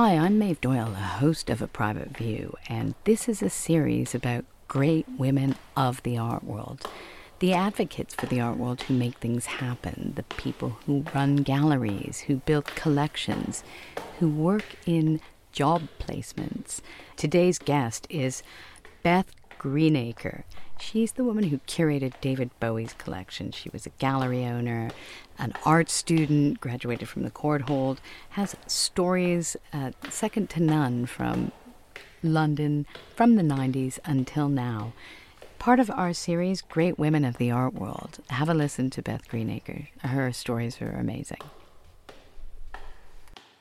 Hi, I'm Maeve Doyle, a host of A Private View, and this is a series about great women of the art world. The advocates for the art world who make things happen, the people who run galleries, who build collections, who work in job placements. Today's guest is Beth Greenacre. She's the woman who curated David Bowie's collection. She was a gallery owner, an art student, graduated from the Courtauld, has stories uh, second to none from London from the 90s until now. Part of our series, Great Women of the Art World. Have a listen to Beth Greenacre. Her stories are amazing.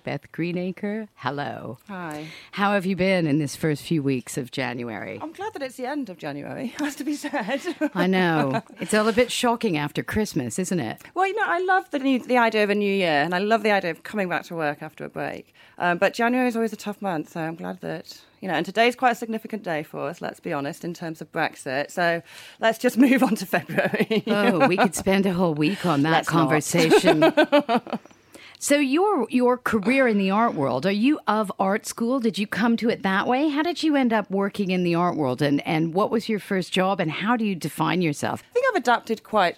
Beth Greenacre, hello. Hi. How have you been in this first few weeks of January? I'm glad that it's the end of January, has to be said. I know. It's all a bit shocking after Christmas, isn't it? Well, you know, I love the new, the idea of a new year, and I love the idea of coming back to work after a break. Um, but January is always a tough month, so I'm glad that you know, and today's quite a significant day for us, let's be honest, in terms of Brexit. So let's just move on to February. oh, we could spend a whole week on that let's conversation. So your your career in the art world, are you of art school? Did you come to it that way? How did you end up working in the art world and, and what was your first job and how do you define yourself? I think I've adapted quite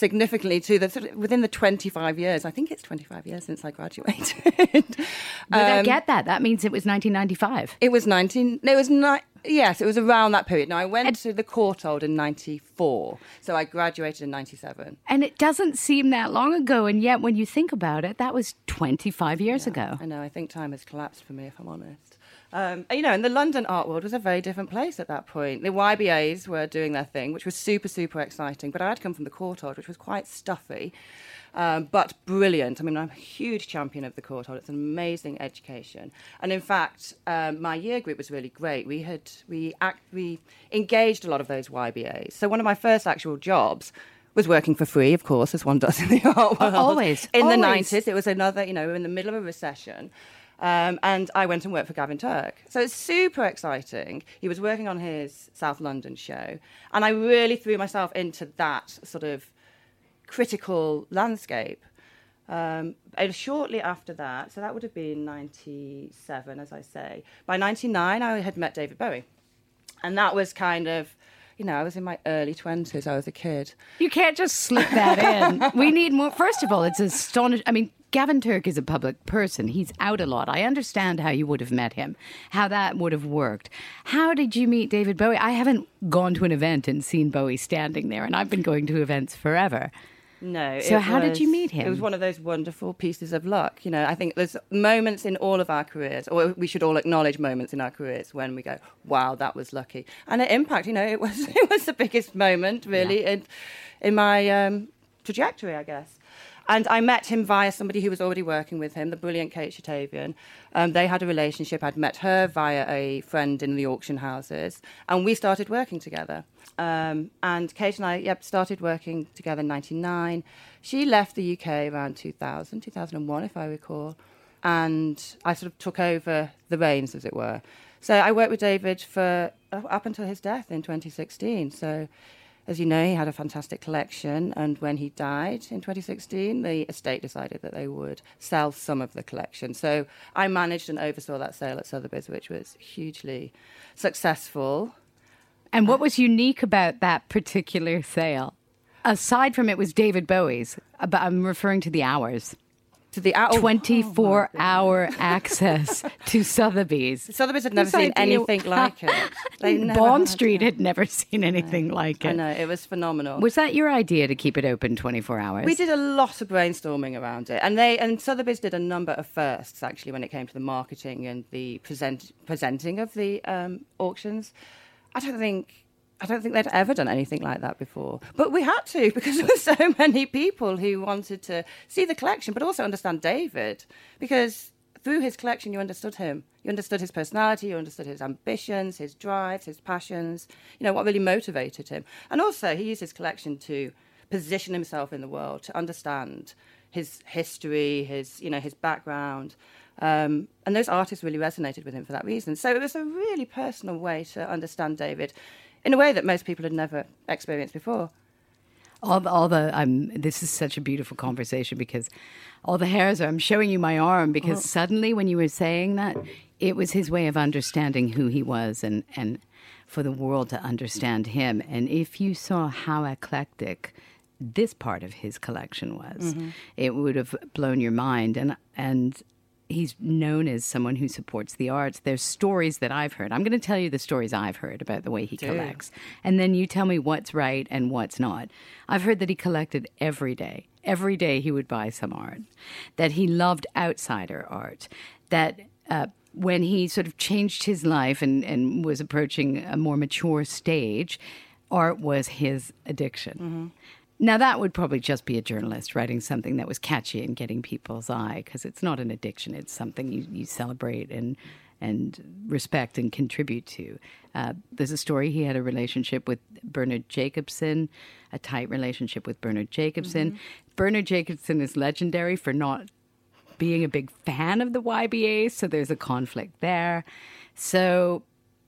significantly to the sort of within the 25 years. I think it's 25 years since I graduated. um, I get that. That means it was 1995. It was 19. It was ni- Yes, it was around that period. Now, I went and, to the Courtauld in 94, so I graduated in 97. And it doesn't seem that long ago, and yet when you think about it, that was 25 years yeah, ago. I know, I think time has collapsed for me, if I'm honest. Um, you know, and the London art world was a very different place at that point. The YBAs were doing their thing, which was super, super exciting, but I had come from the Courtauld, which was quite stuffy. Um, but brilliant. I mean, I'm a huge champion of the Courtauld. It's an amazing education, and in fact, um, my year group was really great. We had we act, we engaged a lot of those YBAs. So one of my first actual jobs was working for free, of course, as one does in the art world. Always. In Always. the 90s, it was another, you know, we were in the middle of a recession. Um, and I went and worked for Gavin Turk. So it's super exciting. He was working on his South London show. And I really threw myself into that sort of critical landscape. Um, shortly after that, so that would have been 97, as I say. By 99, I had met David Bowie. And that was kind of, you know, I was in my early 20s. I was a kid. You can't just slip that in. we need more. First of all, it's astonishing. I mean, Gavin Turk is a public person. He's out a lot. I understand how you would have met him, how that would have worked. How did you meet David Bowie? I haven't gone to an event and seen Bowie standing there, and I've been going to events forever. No. So how was, did you meet him? It was one of those wonderful pieces of luck. You know, I think there's moments in all of our careers, or we should all acknowledge moments in our careers when we go, "Wow, that was lucky," and it impact. You know, it was it was the biggest moment really yeah. in in my um, trajectory, I guess. And I met him via somebody who was already working with him, the brilliant Kate Chertavian. Um, they had a relationship. I'd met her via a friend in the auction houses, and we started working together. Um, and Kate and I yep, started working together in 99. She left the UK around 2000, 2001, if I recall. And I sort of took over the reins, as it were. So I worked with David for uh, up until his death in 2016. So as you know, he had a fantastic collection, and when he died in 2016, the estate decided that they would sell some of the collection. So I managed and oversaw that sale at Sotheby's, which was hugely successful. And what was unique about that particular sale? Aside from it was David Bowie's, but I'm referring to the hours to the hour. 24 oh hour access to Sotheby's. Sotheby's had never seen anything like it. Bond Street had never seen anything like it. I know, it was phenomenal. Was that your idea to keep it open 24 hours? We did a lot of brainstorming around it. And they and Sotheby's did a number of firsts actually when it came to the marketing and the present, presenting of the um, auctions. I don't think I don't think they'd ever done anything like that before. But we had to because there were so many people who wanted to see the collection, but also understand David. Because through his collection, you understood him. You understood his personality, you understood his ambitions, his drives, his passions, you know, what really motivated him. And also, he used his collection to position himself in the world, to understand his history, his, you know, his background. Um, and those artists really resonated with him for that reason. So it was a really personal way to understand David in a way that most people had never experienced before. All the, all the um, this is such a beautiful conversation because all the hairs are. I'm showing you my arm because oh. suddenly when you were saying that, it was his way of understanding who he was and and for the world to understand him. And if you saw how eclectic this part of his collection was, mm-hmm. it would have blown your mind. And and he's known as someone who supports the arts. There's stories that I've heard. I'm going to tell you the stories I've heard about the way he Dude. collects. And then you tell me what's right and what's not. I've heard that he collected every day. Every day he would buy some art. That he loved outsider art. That uh, when he sort of changed his life and, and was approaching a more mature stage, art was his addiction. Mm-hmm. Now, that would probably just be a journalist writing something that was catchy and getting people's eye because it's not an addiction. It's something you, you celebrate and, and respect and contribute to. Uh, there's a story he had a relationship with Bernard Jacobson, a tight relationship with Bernard Jacobson. Mm-hmm. Bernard Jacobson is legendary for not being a big fan of the YBA, so there's a conflict there. So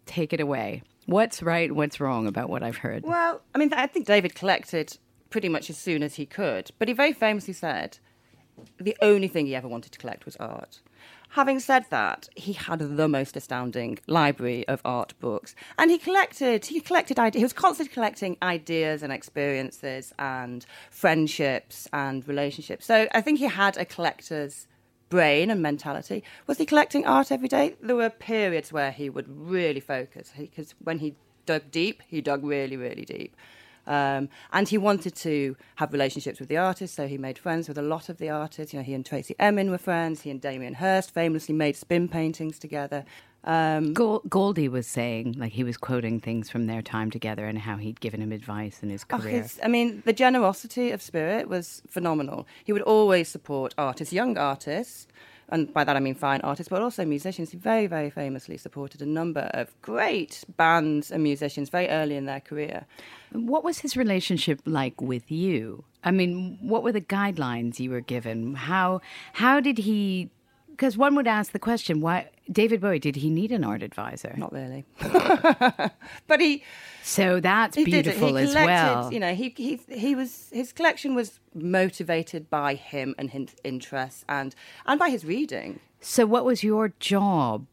take it away. What's right, what's wrong about what I've heard? Well, I mean, I think David collected pretty much as soon as he could. But he very famously said the only thing he ever wanted to collect was art. Having said that, he had the most astounding library of art books, and he collected. He collected. He was constantly collecting ideas and experiences and friendships and relationships. So I think he had a collector's brain and mentality. Was he collecting art every day? There were periods where he would really focus because when he dug deep, he dug really, really deep. Um, and he wanted to have relationships with the artists, so he made friends with a lot of the artists. You know, he and Tracey Emin were friends. He and Damien Hirst famously made spin paintings together. Um, Goldie was saying, like he was quoting things from their time together and how he'd given him advice in his oh, career. Oh, his, I mean, the generosity of spirit was phenomenal. He would always support artists, young artists, and by that I mean fine artists, but also musicians. He very, very famously supported a number of great bands and musicians very early in their career. What was his relationship like with you? I mean, what were the guidelines you were given? How how did he? Because one would ask the question, why David Bowie did he need an art advisor? Not really, but he. So that's he beautiful as well. You know, he he he was his collection was motivated by him and his interests and and by his reading. So, what was your job?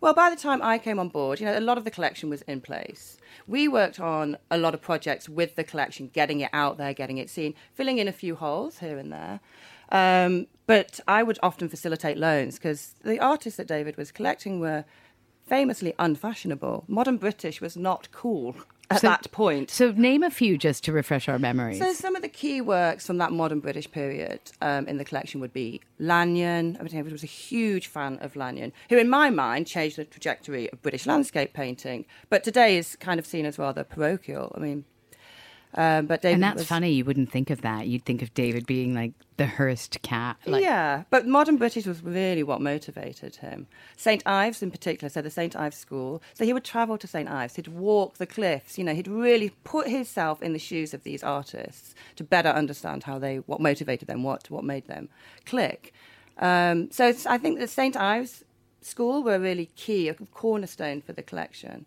Well, by the time I came on board, you know, a lot of the collection was in place. We worked on a lot of projects with the collection, getting it out there, getting it seen, filling in a few holes here and there. Um, but I would often facilitate loans because the artists that David was collecting were famously unfashionable. Modern British was not cool at so, that point. So, name a few just to refresh our memories. So, some of the key works from that modern British period um, in the collection would be Lanyon. I mean, I was a huge fan of Lanyon, who, in my mind, changed the trajectory of British landscape painting, but today is kind of seen as rather parochial. I mean, um, but David and that's was, funny. You wouldn't think of that. You'd think of David being like the Hirst cat. Like. Yeah, but modern British was really what motivated him. St Ives, in particular, so the St Ives School. So he would travel to St Ives. He'd walk the cliffs. You know, he'd really put himself in the shoes of these artists to better understand how they, what motivated them, what what made them click. Um, so I think the St Ives School were really key, a cornerstone for the collection.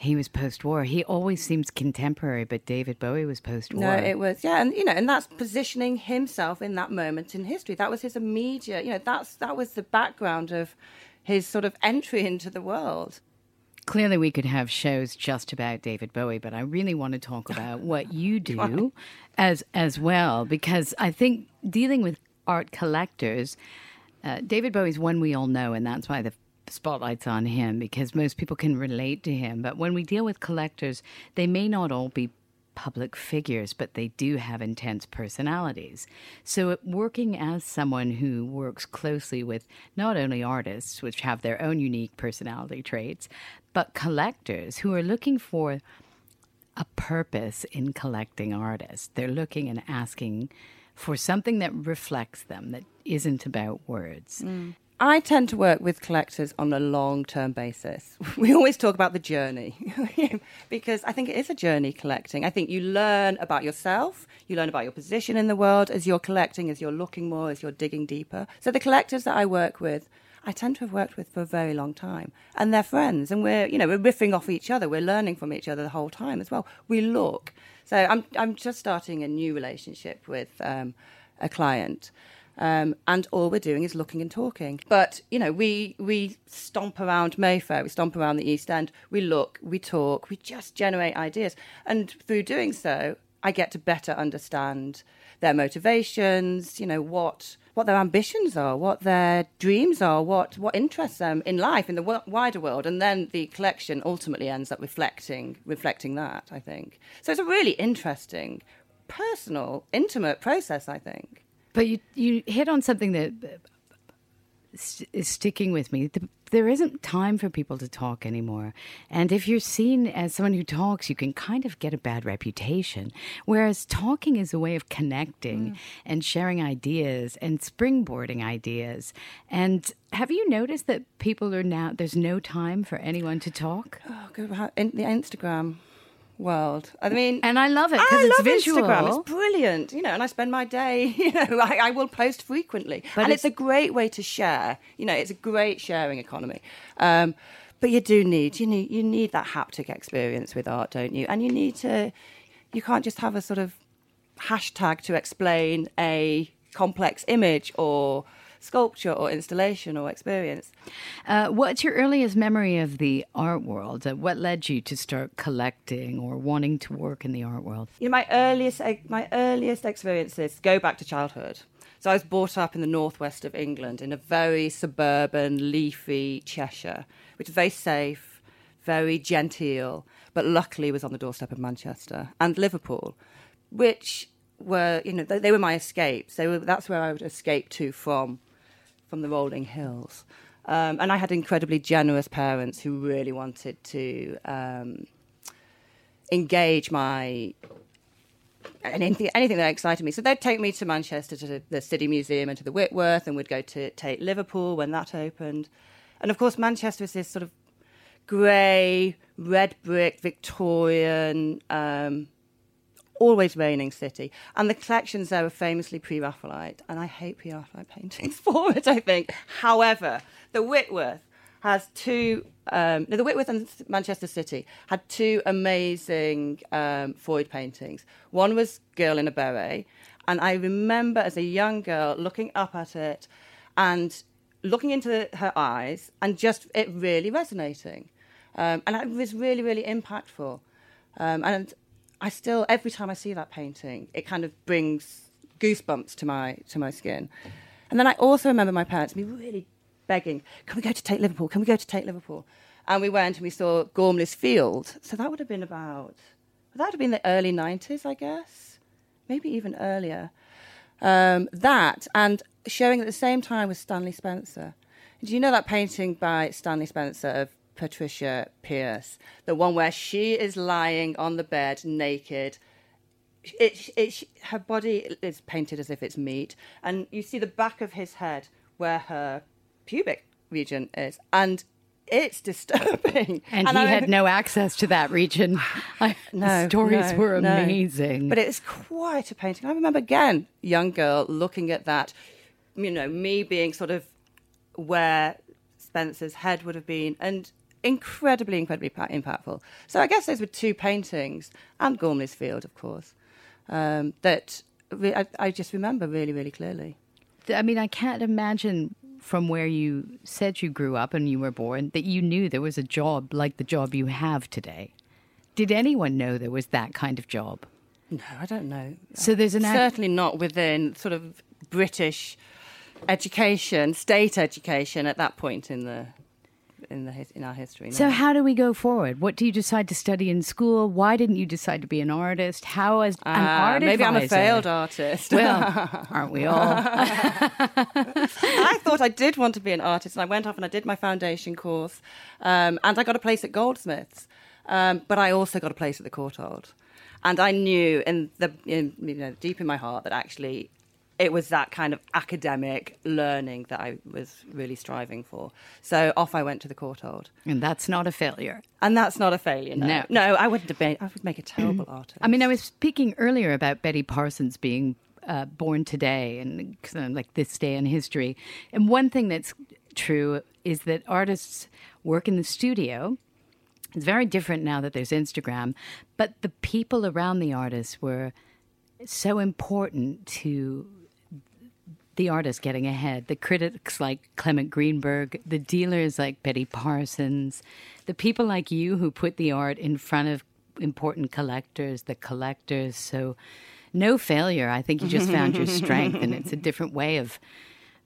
He was post-war. He always seems contemporary, but David Bowie was post-war. No, it was yeah, and you know, and that's positioning himself in that moment in history. That was his immediate, you know, that's that was the background of his sort of entry into the world. Clearly, we could have shows just about David Bowie, but I really want to talk about what you do as as well, because I think dealing with art collectors, uh, David Bowie's one we all know, and that's why the spotlight's on him because most people can relate to him. But when we deal with collectors, they may not all be public figures, but they do have intense personalities. So, working as someone who works closely with not only artists, which have their own unique personality traits, but collectors who are looking for a purpose in collecting artists, they're looking and asking for something that reflects them, that isn't about words. Mm. I tend to work with collectors on a long term basis. We always talk about the journey because I think it is a journey collecting. I think you learn about yourself, you learn about your position in the world as you're collecting, as you're looking more, as you're digging deeper. So the collectors that I work with, I tend to have worked with for a very long time. And they're friends and we're, you know, we're riffing off each other. We're learning from each other the whole time as well. We look So I'm I'm just starting a new relationship with um, a client. Um, and all we're doing is looking and talking. But you know, we we stomp around Mayfair, we stomp around the East End, we look, we talk, we just generate ideas, and through doing so, I get to better understand their motivations. You know what what their ambitions are, what their dreams are, what what interests them in life in the w- wider world, and then the collection ultimately ends up reflecting reflecting that. I think so. It's a really interesting, personal, intimate process. I think. But you you hit on something that is sticking with me. There isn't time for people to talk anymore. And if you're seen as someone who talks, you can kind of get a bad reputation. Whereas talking is a way of connecting mm. and sharing ideas and springboarding ideas. And have you noticed that people are now, there's no time for anyone to talk? Oh, good. The Instagram world. I mean, and I love it because it's visual. Instagram. It's brilliant, you know. And I spend my day, you know, I, I will post frequently, but and it's, it's, a great way to share. You know, it's a great sharing economy. Um, but you do need you need you need that haptic experience with art, don't you? And you need to. You can't just have a sort of hashtag to explain a complex image or sculpture or installation or experience. Uh, what's your earliest memory of the art world? Uh, what led you to start collecting or wanting to work in the art world? You know, my earliest my earliest experiences go back to childhood. So I was brought up in the northwest of England in a very suburban, leafy Cheshire, which is very safe, very genteel, but luckily was on the doorstep of Manchester and Liverpool, which were, you know, they, they were my escapes. They were, that's where I would escape to from from the rolling hills. Um, and I had incredibly generous parents who really wanted to um, engage my anything, anything that excited me. So they'd take me to Manchester to the City Museum and to the Whitworth, and we'd go to Tate Liverpool when that opened. And of course, Manchester is this sort of grey, red brick, Victorian. Um, always reigning city. And the collections there are famously pre Raphaelite, and I hate pre Raphaelite paintings for it, I think. However, the Whitworth has two, um, the Whitworth and Manchester City had two amazing um, Freud paintings. One was Girl in a Beret, and I remember as a young girl looking up at it and looking into her eyes and just it really resonating. Um, and it was really, really impactful. Um, and I still every time I see that painting, it kind of brings goosebumps to my to my skin. And then I also remember my parents me really begging, "Can we go to Tate Liverpool? Can we go to Tate Liverpool?" And we went and we saw Gormley's Field. So that would have been about that would have been the early '90s, I guess, maybe even earlier. Um, that and showing at the same time was Stanley Spencer. Do you know that painting by Stanley Spencer of Patricia Preece, the one where she is lying on the bed naked. It, it, her body is painted as if it's meat, and you see the back of his head where her pubic region is, and it's disturbing. And, and he I, had no access to that region. no, the stories no, were amazing. No. But it's quite a painting. I remember again, young girl looking at that, you know, me being sort of where Spencer's head would have been, and incredibly, incredibly impactful. So I guess those were two paintings, and Gormley's Field, of course, um, that re- I, I just remember really, really clearly. I mean, I can't imagine from where you said you grew up and you were born that you knew there was a job like the job you have today. Did anyone know there was that kind of job? No, I don't know. So there's an certainly not within sort of British education, state education at that point in the in the in our history. So how do we go forward? What do you decide to study in school? Why didn't you decide to be an artist? How as an uh, art maybe I'm a failed artist. Well, aren't we all? I thought I did want to be an artist, and I went off and I did my foundation course, um, and I got a place at Goldsmiths, um, but I also got a place at the Courtauld. And I knew in the in, you know deep in my heart that actually it was that kind of academic learning that I was really striving for. So off I went to the Courtauld. And that's not a failure. And that's not a failure. No, no, no I wouldn't been. I would make a terrible artist. I mean, I was speaking earlier about Betty Parsons being uh, born today and like this day in history. And one thing that's true is that artists work in the studio It's very different now that there's Instagram, but the people around the artists were so important to the artist getting ahead. The critics like Clement Greenberg, the dealers like Betty Parsons, the people like you who put the art in front of important collectors, the collectors. So no failure. I think you just found your strength and it's a different way of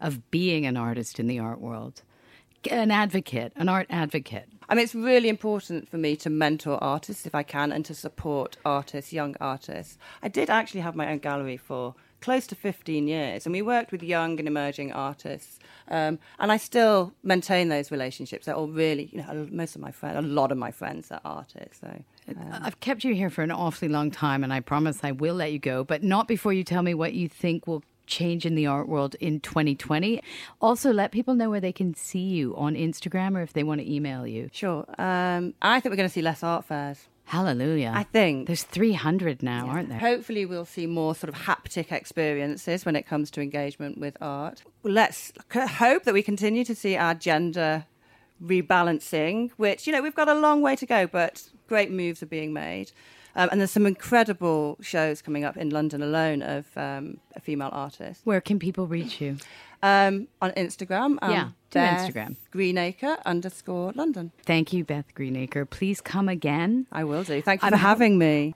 of being an artist in the art world. An advocate, an art advocate. I mean, it's really important for me to mentor artists if I can and to support artists, young artists. I did actually have my own gallery for close to 15 years, and we worked with young and emerging artists. Um, and I still maintain those relationships. They're all really, you know, most of my friends, a lot of my friends are artists. So. Um, I've kept you here for an awfully long time, and I promise I will let you go, but not before you tell me what you think will change in the art world in 2020. Also, let people know where they can see you on Instagram or if they want to email you. Sure. Um, I think we're going to see less art fairs. Hallelujah. I think. There's 300 now, yeah. aren't there? Hopefully, we'll see more sort of haptic experiences when it comes to engagement with art. Let's hope that we continue to see our gender rebalancing, which, you know, we've got a long way to go, but great moves are being made. Um, and there's some incredible shows coming up in London alone of um, a female artist. Where can people reach you? Um, on Instagram. Um, yeah, to Instagram. Greenacre underscore London. Thank you, Beth Greenacre. Please come again. I will do. Thank you I'm for having me.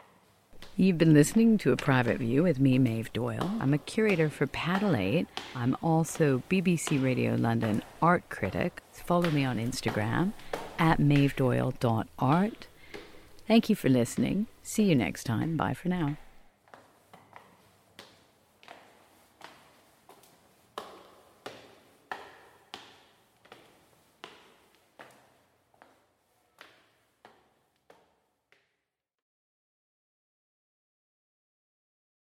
You've been listening to A Private View with me, Maeve Doyle. I'm a curator for Paddle8. I'm also BBC Radio London art critic. Follow me on Instagram at maevedoyle.art. Thank you for listening. See you next time. Bye for now.